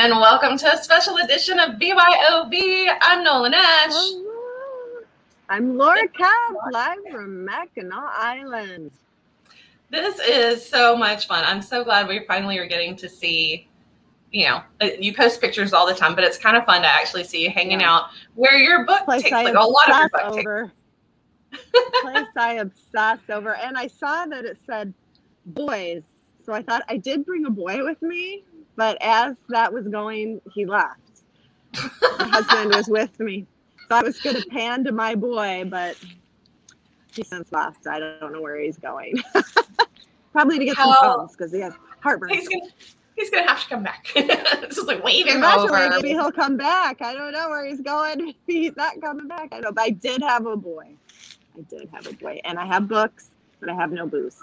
Morning and welcome to a special edition of BYOB. I'm Nola Nash. Hello. I'm Laura Kemp, live from Mackinac Island. This is so much fun. I'm so glad we finally are getting to see. You know, uh, you post pictures all the time, but it's kind of fun to actually see you hanging Yeah. out where your book Place takes I like a lot of your book over. Place I obsess over. And I saw that it said boys. So I thought I did bring a boy with me, but as that was going, he left. My husband was with me. So I was going to pan to my boy, but he since left. I don't know where he's going. Probably to get some How- phones because he has heartburn. He's gonna he's gonna have to come back. this is like waving Eventually, over. maybe he'll come back. I don't know where he's going. He's not coming back. I know, but I did have a boy. I did have a boy, and I have books, but I have no booze.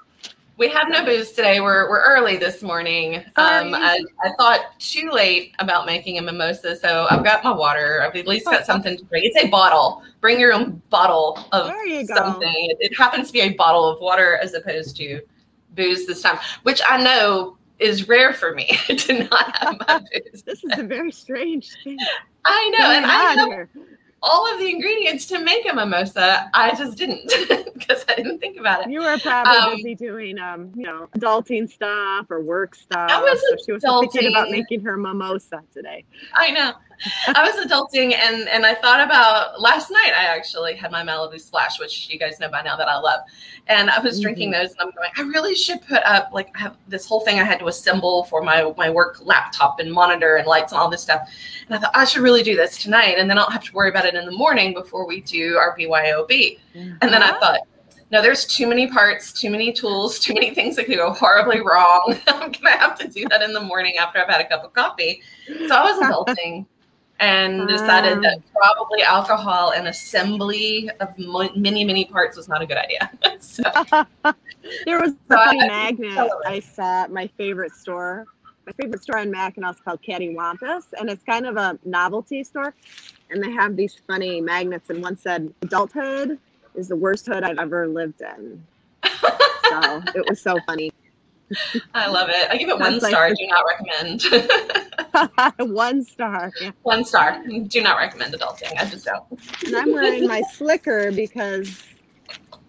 We have no booze today. We're we're early this morning. Um, I, I thought too late about making a mimosa, so I've got my water. I've at least got something to drink. It's a bottle. Bring your own bottle of There you go. something. It, it happens to be a bottle of water as opposed to booze this time, which I know is rare for me to not have my booze. This is a very strange thing. I know, and I here. All of the ingredients to make a mimosa. I just didn't because I didn't think about it. You were probably Um, busy doing, um, you know, adulting stuff or work stuff. I was so she was thinking about making her mimosa today. I know. I was adulting and and I thought about last night. I actually had my Malibu Splash, which you guys know by now that I love, and I was drinking those, and I'm going. I really should put up like I have this whole thing I had to assemble for my my work laptop and monitor and lights and all this stuff, and I thought I should really do this tonight, and then I'll have to worry about it in the morning before we do our BYOB. And then I Uh-huh. thought, no, there's too many parts, too many tools, too many things that could go horribly wrong. I'm gonna have to do that in the morning after I've had a cup of coffee. So I was adulting and decided that probably alcohol and assembly of many, many parts was not a good idea. so there was a funny magnet I saw at my favorite store. My favorite store in Mackinac is called Cattywampus, and it's kind of a novelty store. And they have these funny magnets, and one said, "Adulthood is the worst hood I've ever lived in." So it was so funny. I love it. I give it one like star. Do not recommend. one star. Yeah. one star. Do not recommend adulting. I just don't. And I'm wearing my slicker because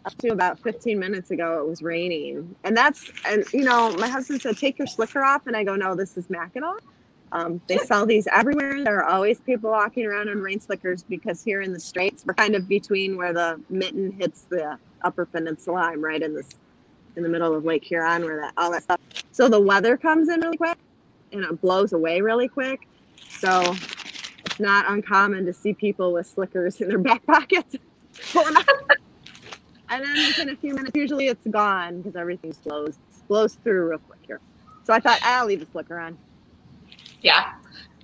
up to about 15 minutes ago it was raining. And that's, and you know, my husband said, take your slicker off. And I go, no, this is Mackinac. Um, they sell these everywhere. There are always people walking around in rain slickers because here in the Straits, we're kind of between where the mitten hits the upper peninsula. I'm right in this, in the middle of Lake Huron where that, all that stuff. So the weather comes in really quick and it blows away really quick. So it's not uncommon to see people with slickers in their back pockets. Pulling and then within a few minutes, usually it's gone because everything blows blows through real quick here. So I thought I'll leave the slicker on. Yeah.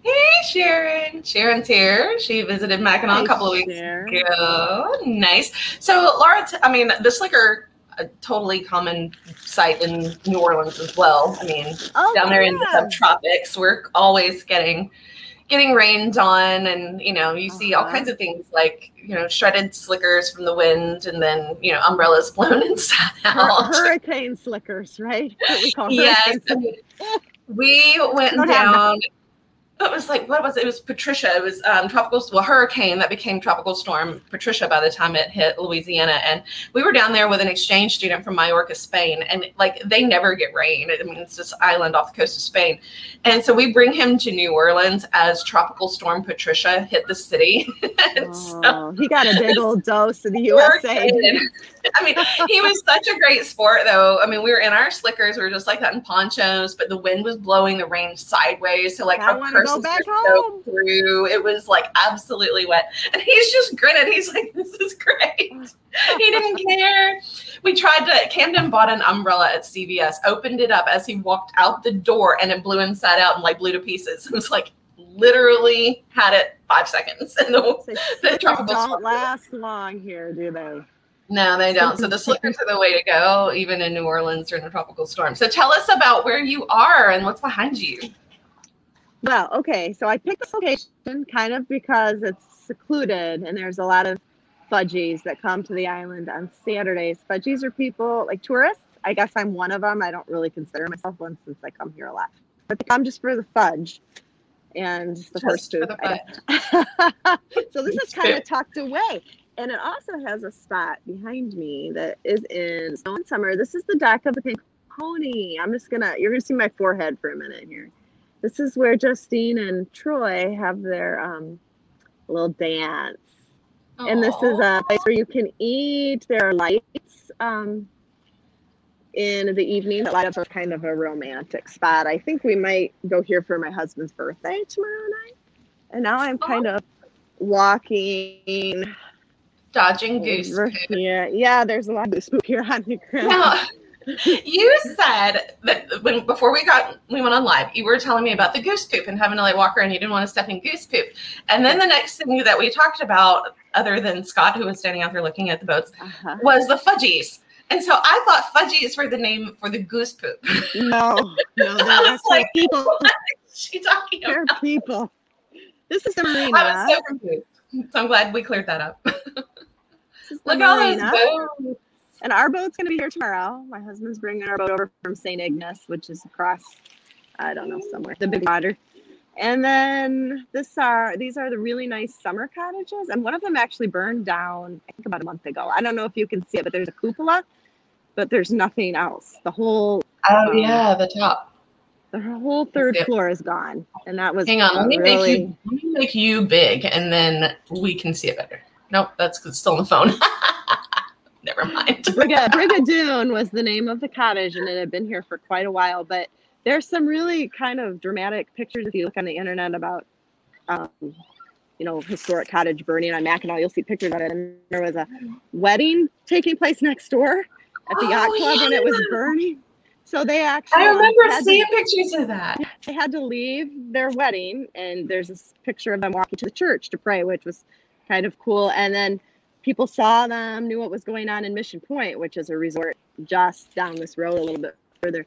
Hey, Sharon. Sharon's here. She visited Mackinac a couple of weeks Sharon. ago. Nice. So, Laura, I mean, the slicker, a totally common sight in New Orleans as well. I mean, Oh, down there in the yeah. subtropics, we're always getting getting rained on and you know you see all Uh-huh. kinds of things like you know shredded slickers from the wind and then you know umbrellas blown inside out hurricane slickers, right? What we call yes I mean, we went down it was like what was it? It was Patricia. It was um, tropical well hurricane that became tropical storm Patricia by the time it hit Louisiana, and we were down there with an exchange student from Mallorca, Spain, and like they never get rain. I mean, it's this island off the coast of Spain, and so we bring him to New Orleans as tropical storm Patricia hit the city. And so- Oh, he got a big old dose of the USA. I mean, he was such a great sport, though. I mean, we were in our slickers, we were just like that in ponchos, but the wind was blowing the rain sideways, so like our wanna go back home. through. It was like absolutely wet, and he's just grinning. He's like, "This is great." he didn't care. We tried to. Camden bought an umbrella at CVS, opened it up as he walked out the door, and it blew inside out and like blew to pieces. It was like literally had it five seconds, and the The tropical don't last long here, do they? No, they don't. So the slickers are the way to go, even in New Orleans during a tropical storm. So tell us about where you are and what's behind you. Well, okay. So I picked this location kind of because it's secluded and there's a lot of fudgies that come to the island on Saturdays. Fudgies are people like tourists. I guess I'm one of them. I don't really consider myself one since I come here a lot. but they come just for the fudge and the Just horse poop. the so this is kind of tucked away. And it also has a spot behind me that is in snow and summer. This is the deck of the pink pony. I'm just gonna you're gonna see my forehead for a minute here. This is where Justine and Troy have their um little dance. And this is a place where you can eat. There are lights um, in the evening that light up a kind of a romantic spot. I think we might go here for my husband's birthday tomorrow night. And now I'm kind of walking. dodging goose poop. here. Yeah, there's a lot of goose poop here on the ground. Now, you said that when before we got we went on live, you were telling me about the goose poop and having to like walk around. You didn't want to step in goose poop. And then the next thing that we talked about, other than Scott who was standing out there looking at the boats, Uh-huh. was the fudgies. And so I thought fudgies were the name for the goose poop. No, no, they're I was like, people. She talking They're about? people. This is the I marina. was so confused. So I'm glad we cleared that up. This is the Look at all those marina. And our boat's going to be here tomorrow. My husband's bringing our boat over from St. Ignace, which is across, I don't know, somewhere, the big water. And then this are these are the really nice summer cottages, and one of them actually burned down. I think about a month ago. I don't know if you can see it, but there's a cupola, but there's nothing else. The whole Oh Um, yeah, the top. the whole third floor is gone, and that was Hang on, let me really make you let me make you big, and then we can see it better. Nope, that's still on the phone. Never mind. Briga, Brigadoon was the name of the cottage, and it had been here for quite a while. But there's some really kind of dramatic pictures if you look on the internet about, um, you know, historic cottage burning on Mackinac. You'll see pictures of it. And there was a wedding taking place next door at the yacht Oh, club, and it was burning. So they actually I remember had to- seeing pictures of that. they had to leave their wedding and there's this picture of them walking to the church to pray which was kind of cool and then people saw them knew what was going on in mission point which is a resort just down this road a little bit further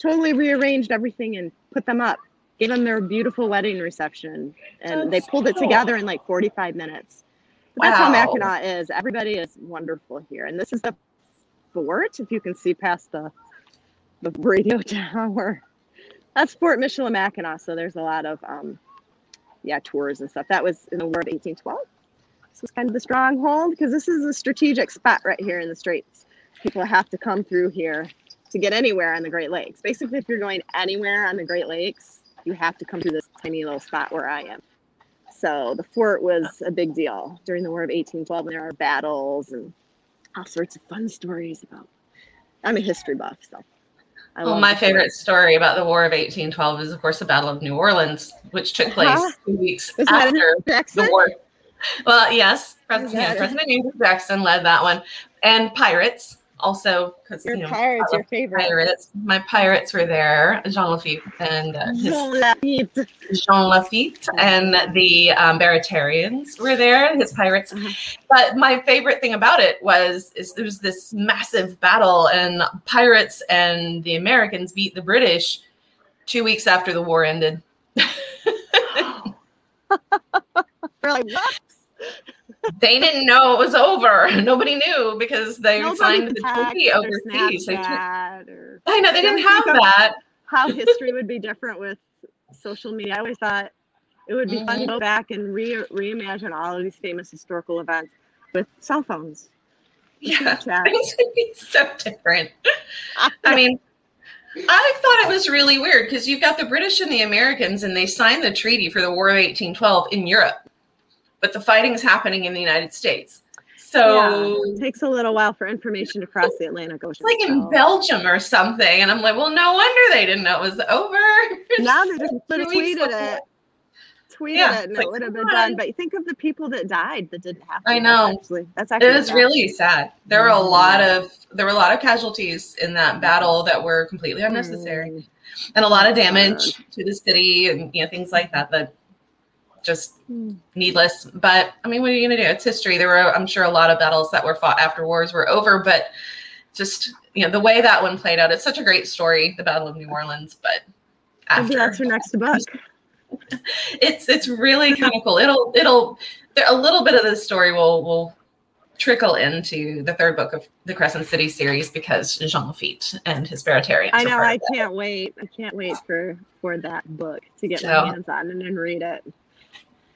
totally rearranged everything and put them up gave them their beautiful wedding reception and they That's pulled it cool. together in like 45 minutes But that's how Wow. mackinac is everybody is wonderful here and this is the fort if you can see past the the radio tower that's Fort Michilimackinac. So there's a lot of um, yeah tours and stuff. That was in the War of 1812. This was kind of the stronghold because this is a strategic spot right here in the Straits. People have to come through here to get anywhere on the Great Lakes. Basically, if you're going anywhere on the Great Lakes, you have to come through this tiny little spot where I am. So the fort was a big deal during the War of 1812. And there are battles and all sorts of fun stories about. I'm a history buff, so. I Well, my favorite story about the War of 1812 is, of course, the Battle of New Orleans, which took place Uh-huh. two weeks after the war. Well, yes, President, yeah. President Andrew Jackson led that one, and pirates also because Your you know pirates, your favorite. pirates. My pirates were there, Jean Lafitte and uh, his Jean Lafitte. Jean Lafitte and the um, Baratarians were there, his pirates. Uh-huh. But my favorite thing about it was is there was this massive battle, and pirates and the Americans beat the British two weeks after the war ended. We're like, what? They didn't know it was over. Nobody knew because they Nobody signed the treaty overseas. They took- or I know they didn't have that. how history would be different with social media. I always thought it would be fun to Mhm. go back and re- reimagine all of these famous historical events with cell phones. Yeah, things would be so different. I mean, I thought it was really weird because you've got the British and the Americans, and they signed the treaty for the War of 1812 in Europe, but the fighting is happening in the United States. So It takes a little while for information to cross the Atlantic it's Ocean. like in so- Belgium or something, and I'm like, well, no wonder they didn't know it was over. Now they just Two could have tweeted it. Tweeted Yeah, it and it's it like, would have been done. But think of the people that died that didn't have to. I know. Actually, that's actually It was really sad. There were a Mhm. lot of there were a lot of casualties in that battle that were completely unnecessary. Mm. and a lot of damage to the city and you know things like that that just Mm. needless but i mean what are you going to do it's history there were i'm sure a lot of battles that were fought after wars were over but just you know the way that one played out it's such a great story the battle of new orleans but Maybe after that's her next book. it's it's really kind of cool it'll it'll there, a little bit of the story will will trickle into the third book of the Crescent City series because Jean Lafitte and his Baratarians. I know. I can't wait. I can't wait for for that book to get so, my hands on and then read it.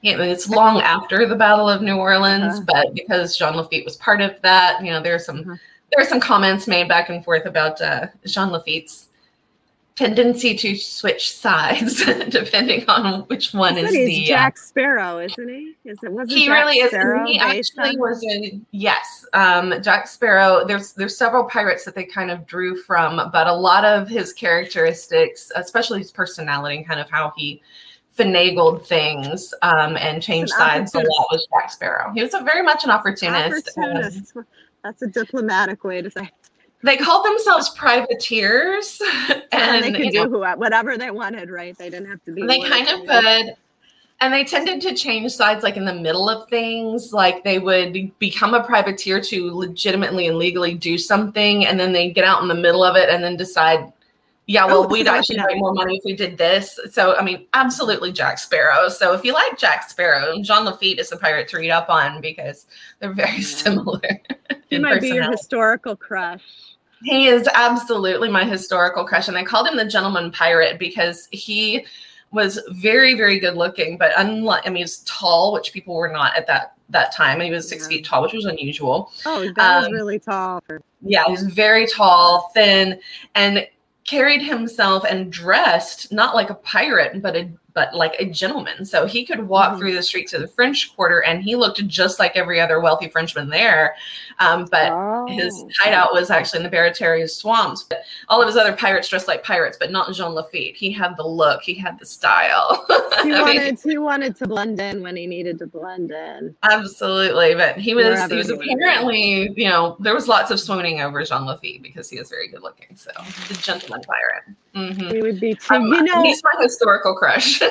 It's long after the Battle of New Orleans, uh-huh. but because Jean Lafitte was part of that, you know, there there's some uh-huh. there are some comments made back and forth about uh, Jean Lafitte's tendency to switch sides depending on which one is the uh, Jack Sparrow, isn't he? Is it was he Jack really is? He actually was in yes, um, Jack Sparrow. There's there's several pirates that they kind of drew from, but a lot of his characteristics, especially his personality, and kind of how he finagled things um, and changed sides a lot was Jack Sparrow. He was a very much an opportunist. opportunist. Um, That's a diplomatic way to say they called themselves privateers and, and they could do know, whatever they wanted right they didn't have to be they kind of could and they tended to change sides like in the middle of things like they would become a privateer to legitimately and legally do something and then they get out in the middle of it and then decide yeah well oh, we'd actually make more money if we did this so i mean absolutely jack sparrow so if you like jack sparrow jean lafitte is a pirate to read up on because they're very yeah. similar he might be your historical crush he is absolutely my historical crush. And I called him the gentleman pirate because he was very, very good looking, but unlike, I mean, he's tall, which people were not at that that time. He was six yeah. feet tall, which was unusual. Oh, that um, was really tall. Yeah, he was very tall, thin, and carried himself and dressed not like a pirate, but a but like a gentleman. So he could walk mm-hmm. through the streets of the French Quarter and he looked just like every other wealthy Frenchman there. Um, but oh. his hideout was actually in the Barataria swamps. But all of his other pirates dressed like pirates, but not Jean Lafitte. He had the look, he had the style. he wanted he wanted to blend in when he needed to blend in. Absolutely. But he was Wherever he was apparently, you know, there was lots of swooning over Jean Lafitte because he is very good looking. So the gentleman pirate. Mm-hmm. He would be too. Um, you know, he's my historical crush.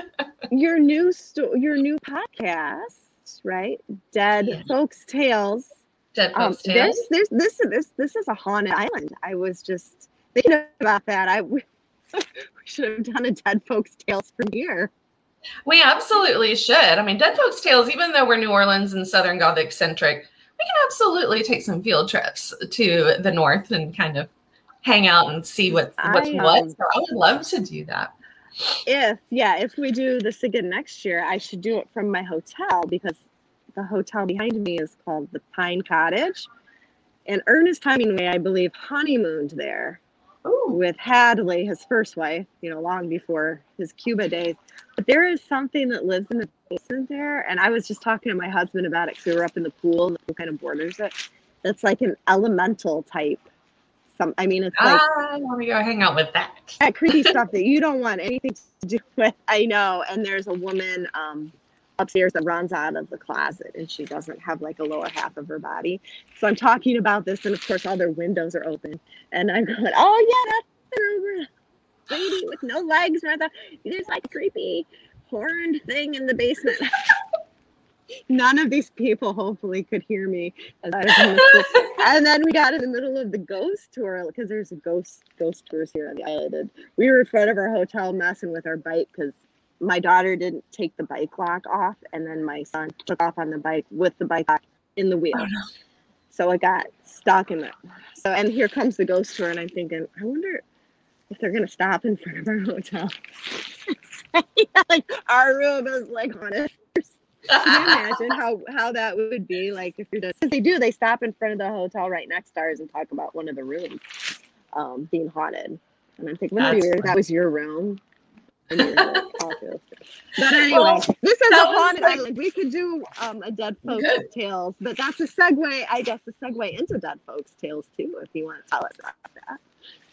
your new sto- your new podcast, right? Dead yeah. Folks Tales. Dead um, Folks um, Tales. There's, there's, this, this, this is a haunted island. I was just thinking about that. I we, we should have done a Dead Folks Tales from here. We absolutely should. I mean, Dead Folks Tales, even though we're New Orleans and Southern Gothic centric, we can absolutely take some field trips to the north and kind of hang out and see what's what's I, um, what. So I would love to do that. If yeah, if we do this again next year, I should do it from my hotel because the hotel behind me is called the Pine Cottage. And Ernest Hemingway, I believe, honeymooned there Ooh. with Hadley, his first wife, you know, long before his Cuba days. But there is something that lives in the basement there. And I was just talking to my husband about it because we were up in the pool and the pool kind of borders it. It's like an elemental type some. I mean, it's like I want to go hang out with that. that creepy stuff that you don't want anything to do with. I know. And there's a woman um, upstairs that runs out of the closet, and she doesn't have like a lower half of her body. So I'm talking about this, and of course, all their windows are open, and I'm going, "Oh yeah, that's a lady with no legs." And I thought there's like a creepy horned thing in the basement. none of these people hopefully could hear me as I was and then we got in the middle of the ghost tour because there's a ghost ghost tours here on the island. We were in front of our hotel messing with our bike because my daughter didn't take the bike lock off, and then my son took off on the bike with the bike lock in the wheel. Oh, no. So I got stuck in it. So and here comes the ghost tour, and I'm thinking, I wonder if they're gonna stop in front of our hotel. like our room is like haunted can you imagine how how that would be like if you're just they do they stop in front of the hotel right next to ours and talk about one of the rooms um, being haunted and i'm thinking well, that was your room but anyway, well, this is a haunted like, island. We could do um, a Dead Folks good. Tales, but that's a segue, I guess, a segue into Dead Folks Tales too, if you want to tell us about that.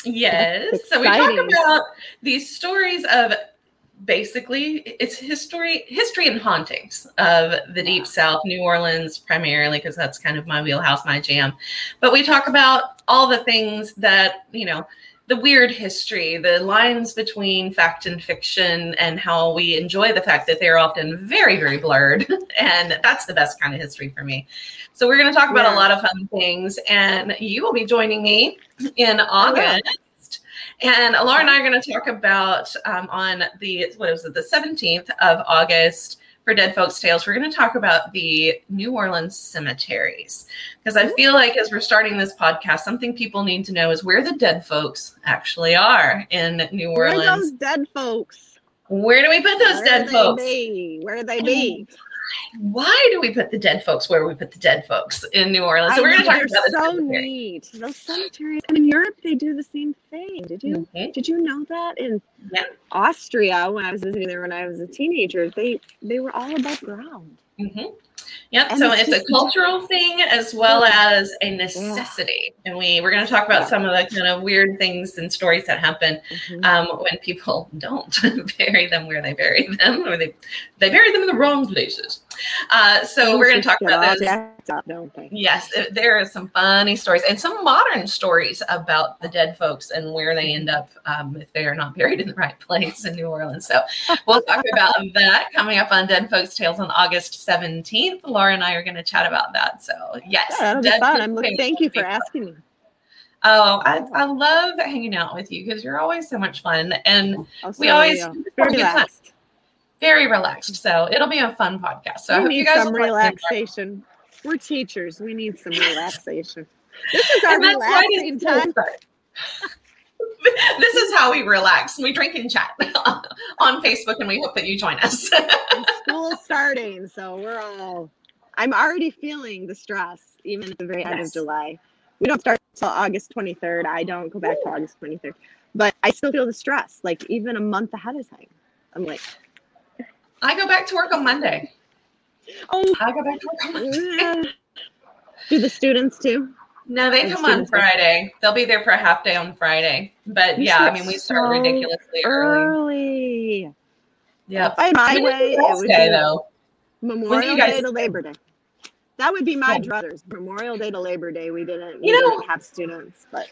Yes. So we talk about these stories of basically it's history history and hauntings of the deep south new orleans primarily because that's kind of my wheelhouse my jam. But we talk about all the things that you know the weird history the lines between fact and fiction and how we enjoy the fact that they're often very very blurred and that's the best kind of history for me. So we're going to talk about yeah. a lot of fun things and you will be joining me in oh, august and Laura and I are going to talk about um, on the what was it, the 17th of August for Dead Folks Tales, we're going to talk about the New Orleans cemeteries. Because I feel like as we're starting this podcast, something people need to know is where the dead folks actually are in New Orleans. Where are those dead folks? Where do we put those Where dead folks? Be? Where they be? Why do we put the dead folks where we put the dead folks in New Orleans? So I we're going to talk about so cemetery. neat. Those cemeteries. In Europe, they do the same thing. Did you? Mhm. Did you know that in Yeah. Austria, when I was visiting there when I was a teenager, they they were all above ground. Mhm. Yep. And so it's a cultural thing as well as a necessity, and we we're going to talk about Yeah. some of the kind of weird things and stories that happen um, when people don't bury them where they bury them, or they they bury them in the wrong places. Uh, so we're going to talk about those. up? Yes, it- there are some funny stories and some modern stories about the dead folks and where they end up um, if they are not buried in the right place in New Orleans. So we'll talk about that coming up on Dead Folks Tales on August 17th. Laura and I are going to chat about that. So, yes. Yeah, Dead. I'm looking. Thank you for asking me. Oh, I, I love hanging out with you because you're always so much fun and we always yeah, have a good time. Very relaxed. So it'll be a fun podcast. So I we hope you guys some relaxation. We're teachers. We need some relaxation. This is our And that's why relaxing time. this is how we relax. We drink and chat on Facebook, and we hope that you join us. school starting, so we're all. I'm already feeling the stress, even at the very end Yes. of July. We don't start until August 23rd. I don't go back to August 23rd, but I still feel the stress, like even a month ahead of time. I'm like, I go back to work on Monday. oh, I go back to work on Monday. do the students too? No, they The come on Friday. They'll be there for a half day on Friday. But You yeah, I mean, we start so ridiculously early. Early. Yep. By my way, it would day, be though. Memorial guys- Day to Labor Day. That would be my Yeah. druthers. Memorial Day to Labor Day. We didn't. You know- didn't have students, but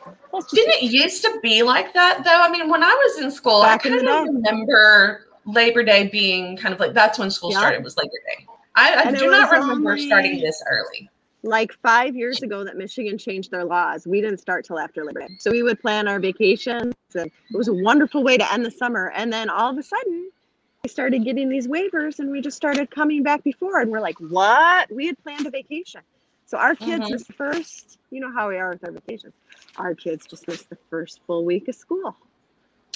Didn't it used to be like that though? I mean, when I was in school, Back I kind of remember Labor Day being kind of like that's when school Yeah. started was Labor Day. I, I do not remember starting this early. like five years ago that Michigan changed their laws. We didn't start till after Labor Day. So we would plan our vacations and it was a wonderful way to end the summer. And then all of a sudden we started getting these waivers and we just started coming back before and we're like, what? We had planned a vacation. So our kids Mhm. missed the first, you know how we are with our vacations. Our kids just missed the first full week of school.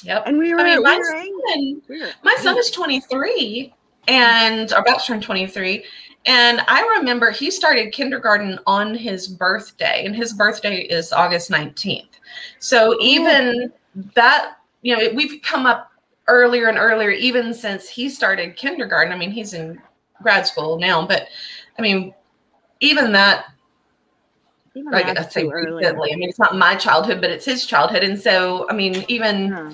Yep. And we were, I mean, we my were son, We were my son is 23 and about to turn 23. And I remember he started kindergarten on his birthday, and his birthday is August 19th. So oh. even that, you know, we've come up earlier and earlier, even since he started kindergarten. I mean, he's in grad school now, but I mean, even that like I say recently. I mean, it's not my childhood, but it's his childhood. And so, I mean, even Yeah.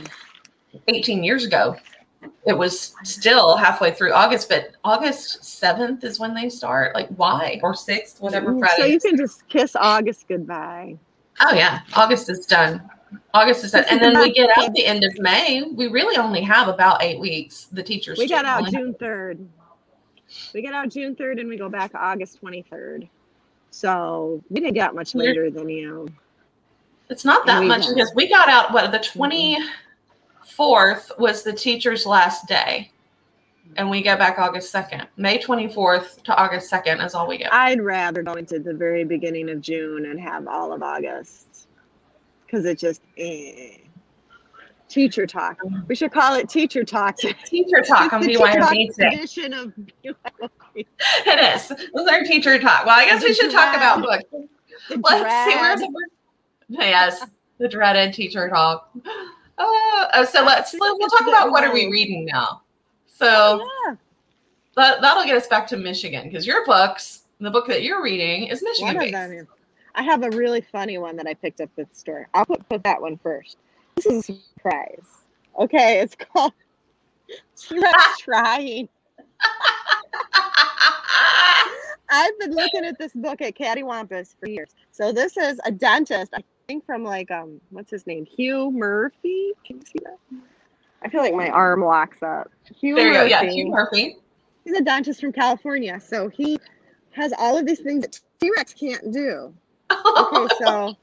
18 years ago, it was still halfway through August, but August 7th is when they start. Like, why? Or 6th, whatever Mm, Friday. So you can just kiss August goodbye. oh, yeah. August is done. August is done. And then we get out the end of May. We really only have about eight weeks. The teachers. We got out June third. We get out June third, and we go back August twenty third. So we didn't get out much later than you. It's not that much got- because we got out, what, the 24th was the teacher's last day. And we get back August 2nd. May 24th to August 2nd is all we get. I'd rather go into the very beginning of June and have all of August because it just eh. teacher talk. We should call it teacher talk. Teacher talk on The teacher talk BYOB edition of It is. This is our teacher talk. Well, I guess we should talk about books. the Let's see where dread. the Yes, the dreaded teacher talk. Uh, uh, so let's we'll talk about what are we reading now. So Yeah. that that'll get us back to Michigan because your books, the book that you're reading, is Michigan based. I have a really funny one that I picked up at the store. I'll put, put that one first. This is a surprise. Okay, it's called Trying. I've been looking at this book at Cattywampus for years. So this is a dentist, I think from like um what's his name? Hugh Murphy. Can you see that? I feel like my arm locks up. Hugh there you go. Yeah, Hugh Murphy. He's a dentist from California. So he has all of these things that T-Rex can't do. Okay, so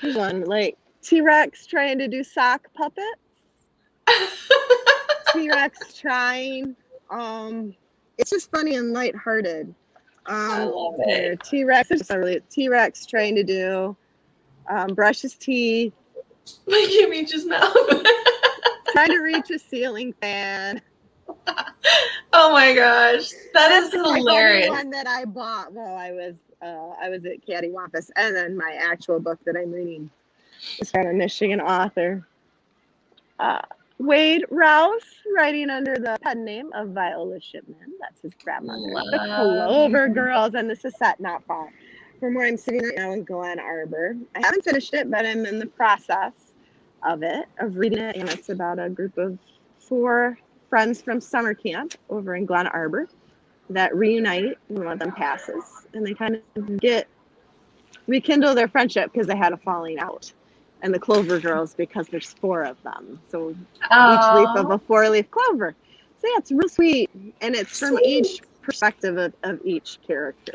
here's one like T-Rex trying to do sock puppet. T-Rex trying um it's just funny and lighthearted. I Um, love it. T Rex is really T Rex trying to do um, brush his teeth, My Kimmy just now. trying to reach a ceiling fan. oh my gosh, that is That's hilarious. one that I bought while I was uh, I was at Cattywampus, and then my actual book that I'm reading is from a Michigan author, uh, Wade Rouse, writing under the pen name of Viola Shipman. That's his grandmother. The Clover Girls, and this is set not far from where I'm sitting right now in Glen Arbor. I haven't finished it, but I'm in the process of it, of reading it, and it's about a group of four friends from summer camp over in Glen Arbor that reunite when one of them passes, and they kind of get rekindle their friendship because they had a falling out. And the Clover Girls because there's four of them, so each leaf of a four leaf clover. So yeah, it's real sweet, and it's from Sweet. each perspective of, of each character.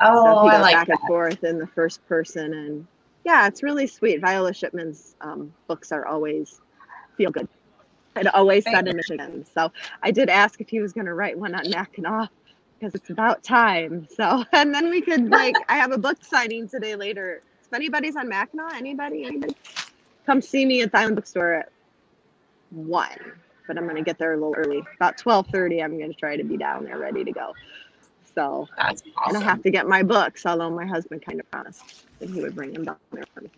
Oh, so I like back that. and forth in the first person, and yeah, it's really sweet. Viola Shipman's um, books are always feel good. It always set in Michigan. So I did ask if he was going to write one on Mackinac because it's about time. So and then we could like I have a book signing today later. If anybody's on Mackinac, anybody, anybody, come see me at the Island Bookstore at one. But I'm going to get there a little early. About twelve thirty, I'm going to try to be down there ready to go. So That's and. I have to get my books, although my husband kind of promised that he would bring them down there for me.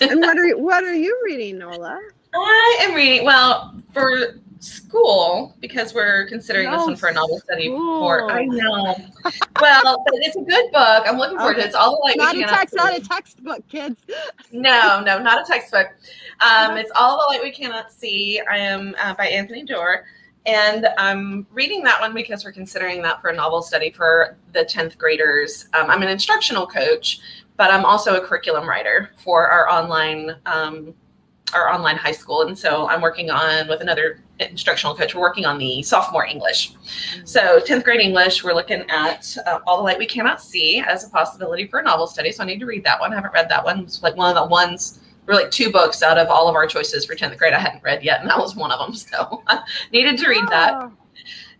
and what are you, what are you reading, Nola? I am reading well for school because we're considering this one for a novel study school. for. I know. well, but it's a good book. I'm looking forward to it. It's all the light Not we a cannot text, see. not a textbook, kids. No, no, not a textbook. Uh-huh. Um, it's all the light we cannot see. I am uh, by Anthony Doerr, and I'm reading that one because we're considering that for a novel study for the tenth graders. Um, I'm an instructional coach, but I'm also a curriculum writer for our online um, our online high school, and so I'm working on with another instructional coach. We're working on the sophomore English. So 10th grade English, we're looking at uh, All the Light We Cannot See as a possibility for a novel study. So I need to read that one. I haven't read that one. It's like one of the ones, we're like two books out of all of our choices for 10th grade I hadn't read yet, and that was one of them. So I needed to read that Oh,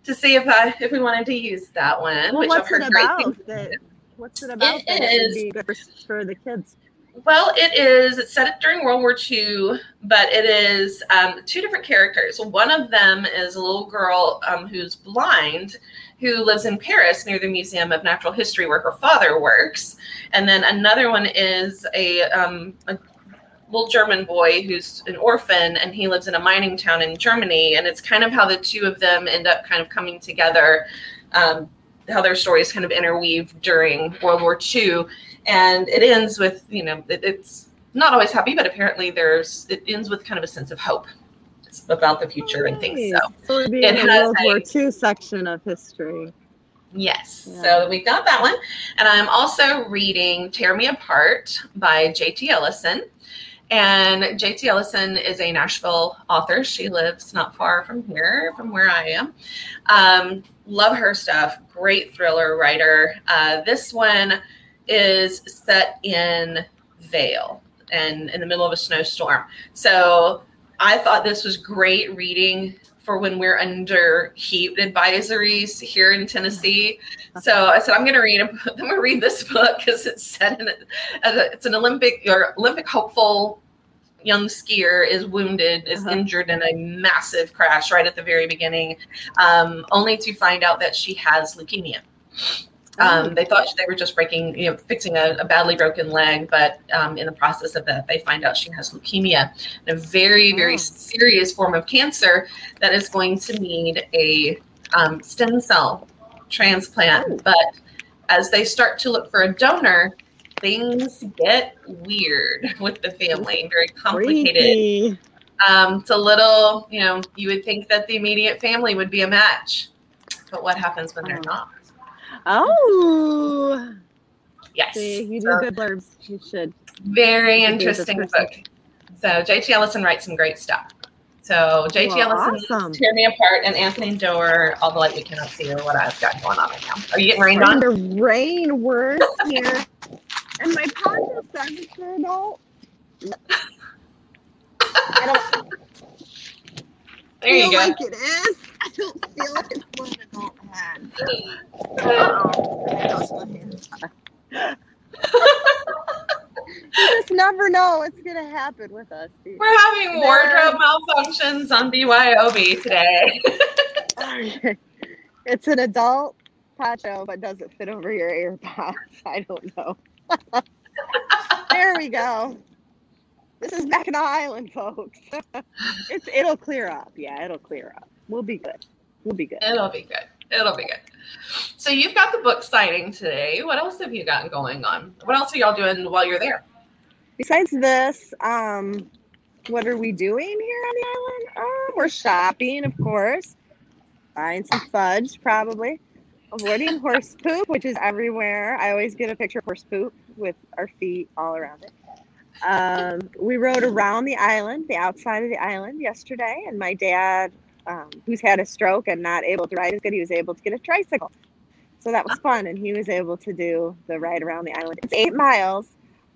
to see if I if we wanted to use that one, Well, which I've what's it heard great things. That, what's it about? It that would be good for, for the kids. Well, it is. It's set during World War II, but it is um, two different characters. One of them is a little girl um, who's blind, who lives in Paris near the Museum of Natural History, where her father works. And then another one is a, um, a little German boy who's an orphan, and he lives in a mining town in Germany. And it's kind of how the two of them end up kind of coming together. Um, how their stories kind of interweave during World War II and it ends with you know it, it's not always happy but apparently there's it ends with kind of a sense of hope it's about the future and things. So So It has World a- War II section of history. yes. Yeah. so we got that one. And i'm also reading tear me apart by jt ellison. And jt ellison is a nashville author. She lives not far from here from where i am. Um, love her stuff. Great thriller writer. Uh, this one is set in Vail and in the middle of a snowstorm. So I thought this was great reading for when we're under heat advisories here in Tennessee. So I said I'm going to read. I'm going to read this book because it's set in. A, it's an Olympic or Olympic hopeful young skier is wounded, is Uh-huh. injured in a massive crash right at the very beginning, um, only to find out that she has leukemia. Um, they thought they were just breaking, you know, fixing a, a badly broken leg, but um, in the process of that, they find out she has leukemia, a very, very Oh. serious form of cancer that is going to need a um, stem cell transplant. Oh. But as they start to look for a donor, things get weird with the family, very complicated. Um, it's a little, you know, you would think that the immediate family would be a match, but what happens when they're Oh. not? Oh, Yes. see, you do So- good blurbs. You should. Very You could be this interesting book. So JT Ellison writes some great stuff. So JT Well, Ellison, awesome. Tear Me Apart, and Anthony Doerr, All the Light We Cannot See, are what I've got going on right now. Are you getting rained on? To rain words here. And my podcast says it's for adult. I don't There you feel go. like it is. I don't feel like it's for an adult man. Oh, you just never know what's gonna happen with us. Dude. We're having wardrobe malfunctions on BYOB today. it's an adult poncho, but does it fit over your earpods? I don't know. there we go. This is Mackinac Island, folks. it's it'll clear up. Yeah, it'll clear up. We'll be good. We'll be good. It'll be good. It'll be good. So you've got the book signing today. What else have you got going on? What else are y'all doing while you're there? Besides this, um, what are we doing here on the island? Oh, we're shopping, of course. Buying some fudge, probably. Avoiding horse poop, which is everywhere. I always get a picture of horse poop with our feet all around it. Um, we rode around the island, the outside of the island yesterday, and my dad, um, who's had a stroke and not able to ride as good, he was able to get a tricycle. So that was fun, and he was able to do the ride around the island. It's eight miles,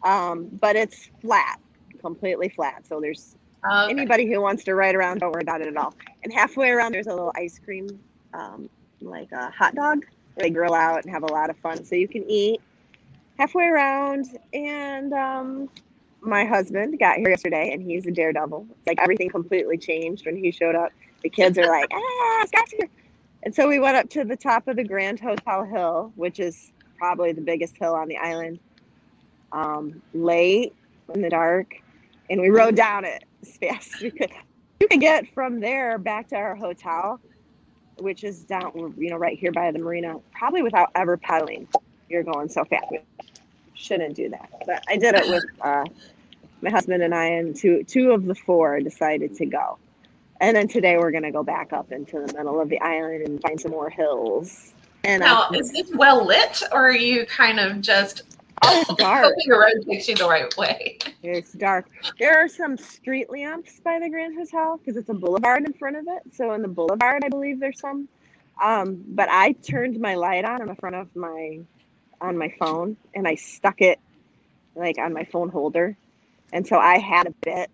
um, but it's flat, completely flat. So there's okay. anybody who wants to ride around, don't worry about it at all. And halfway around, there's a little ice cream, um, like a hot dog. They grill out and have a lot of fun, so you can eat halfway around. And um, my husband got here yesterday, and he's a daredevil. It's like everything completely changed when he showed up. The kids are like, ah, Scott's here. And so we went up to the top of the Grand Hotel Hill, which is probably the biggest hill on the island, um, late in the dark, and we rode down it as fast as we could. You could get from there back to our hotel, which is down, you know, right here by the marina, probably without ever pedaling. You're going so fast. We shouldn't do that, but I did it with uh, my husband and I, and two two of the four decided to go. And then today we're gonna go back up into the middle of the island and find some more hills. And now, is this well lit, or are you kind of just Oh, it's dark. Hoping your road takes you the right way. It's dark. There are some street lamps by the Grand Hotel because it's a boulevard in front of it. So in the boulevard, I believe there's some. Um, but I turned my light on in the front of my on my phone and I stuck it like on my phone holder, and so I had a bit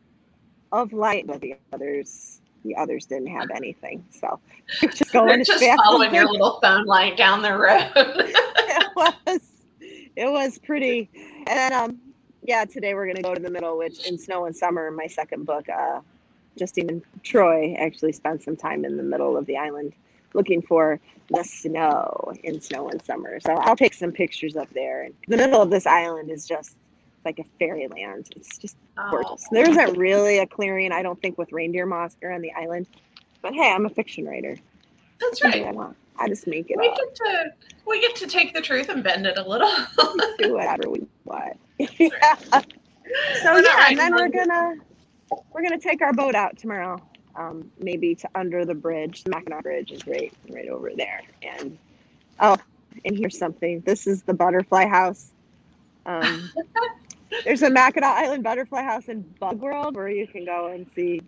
of light, but the others the others didn't have anything. So just going just following your little phone light down the road. it was it was pretty. And um, yeah, today we're gonna go to the middle, which in Snow and Summer, my second book, uh, Justine and Troy actually spent some time in the middle of the island looking for the snow in Snow and Summer. So I'll take some pictures up there. The middle of this island is just like a fairyland. It's just gorgeous. Oh. There isn't really a clearing, I don't think, with reindeer moss around the island. But hey, I'm a fiction writer. That's right. I just make it we up. Get to, we get to take the truth and bend it a little. do whatever we want. yeah. So we're yeah, and then we're gonna we're gonna take our boat out tomorrow. Um, maybe to under the bridge. The Mackinac Bridge is right right over there. And oh, and here's something. This is the butterfly house. Um, there's a Mackinac Island butterfly house in Bug World where you can go and see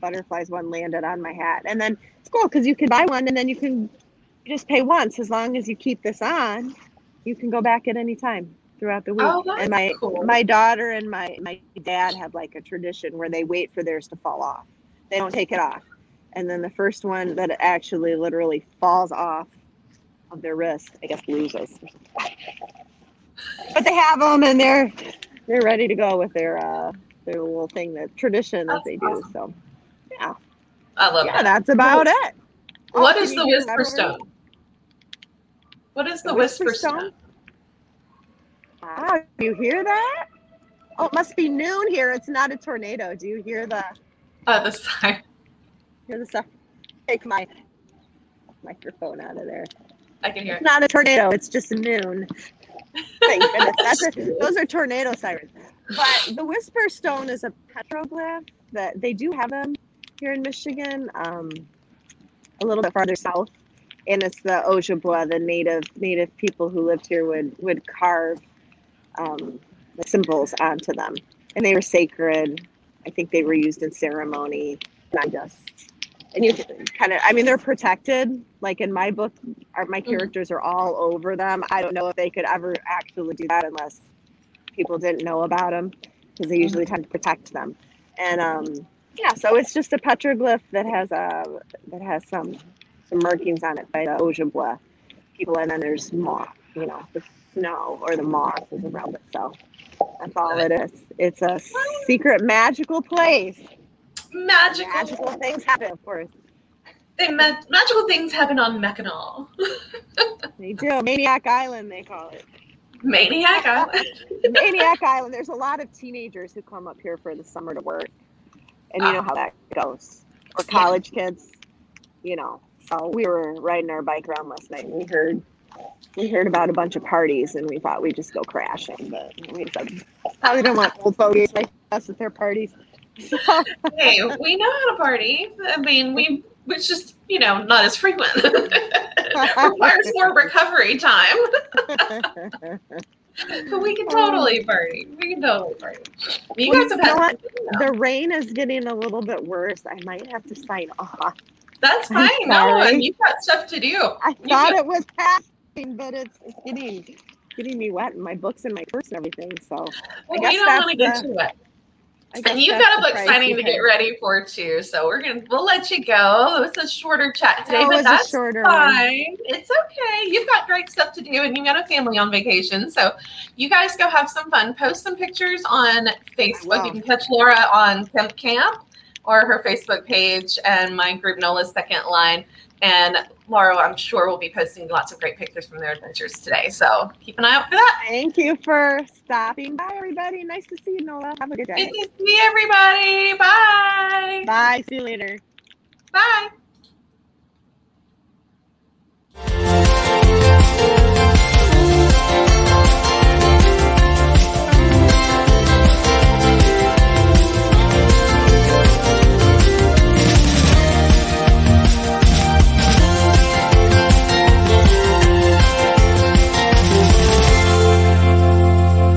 butterflies. One landed on my hat, and then it's cool because you can buy one and then you can just pay once. As long as you keep this on you can go back at any time throughout the week. Oh, and my cool. my daughter and my my dad have like a tradition where they wait for theirs to fall off. They don't take it off. And then the first one that actually literally falls off of their wrist i guess loses. But they have them and they're they're ready to go with their uh their little thing that tradition that that's they do so yeah i love yeah that. that's about cool. it what oh, is the whisper stone what is the, the whisper, whisper stone? stone? Ah, do you hear that? Oh, it must be noon here. It's not a tornado. Do you hear the? Uh, the siren. Hear the siren? Take my microphone out of there. I can hear it's it. Not a tornado. It's just noon. Thank goodness. A, those are tornado sirens. But the whisper stone is a petroglyph that they do have them here in Michigan. Um, a little bit farther south and it's the Ojibwa, the native native people who lived here would would carve um, the symbols onto them, and they were sacred. I think they were used in ceremony, not just. And you kind of, I mean, they're protected. Like in my book, my mm-hmm. characters are all over them. I don't know if they could ever actually do that unless people didn't know about them, because they usually mm-hmm. tend to protect them. And um, yeah, so it's just a petroglyph that has a that has some some markings on it by the Ojibwa people, and then there's moss, you know, the snow or the moss is around it. So that's all it is. It's a secret magical place. Magical. Magical things happen, of course. They ma- magical things happen on Mackinac. They do. Maniac Island, they call it. Maniac Island. Maniac Island. There's a lot of teenagers who come up here for the summer to work, and you know how that goes. Or college kids, you know. So we were riding our bike around last night, and we heard we heard about a bunch of parties, and we thought we'd just go crashing, but we said probably don't want old fogies like us at their parties. Hey, we know how to party. I mean, we it's just you know not as frequent. Requires more recovery time, but we can totally um, party. We can totally party. You Well, guys have had the rain is getting a little bit worse. I might have to sign off. that's fine. No, and you've got stuff to do. I You thought it was passing, but it's, it's getting getting me wet and my books and my purse and everything. So Well, guess we don't want to get the- too wet. And you've got a book signing to get ready for too. So we're gonna we'll let you go. It was a shorter chat today, it but that's shorter one. fine. It's okay. You've got great stuff to do and you've got a family on vacation. So you guys go have some fun. Post some pictures on Facebook. You can catch Laura on Kemp Camp or her Facebook page and my group Nola's second line. And Laura, I'm sure, will be posting lots of great pictures from their adventures today. So keep an eye out for that. Thank you for stopping by, everybody. Nice to see you, Nola. Have a good day. Good to see everybody. Bye. Bye. See you later. Bye.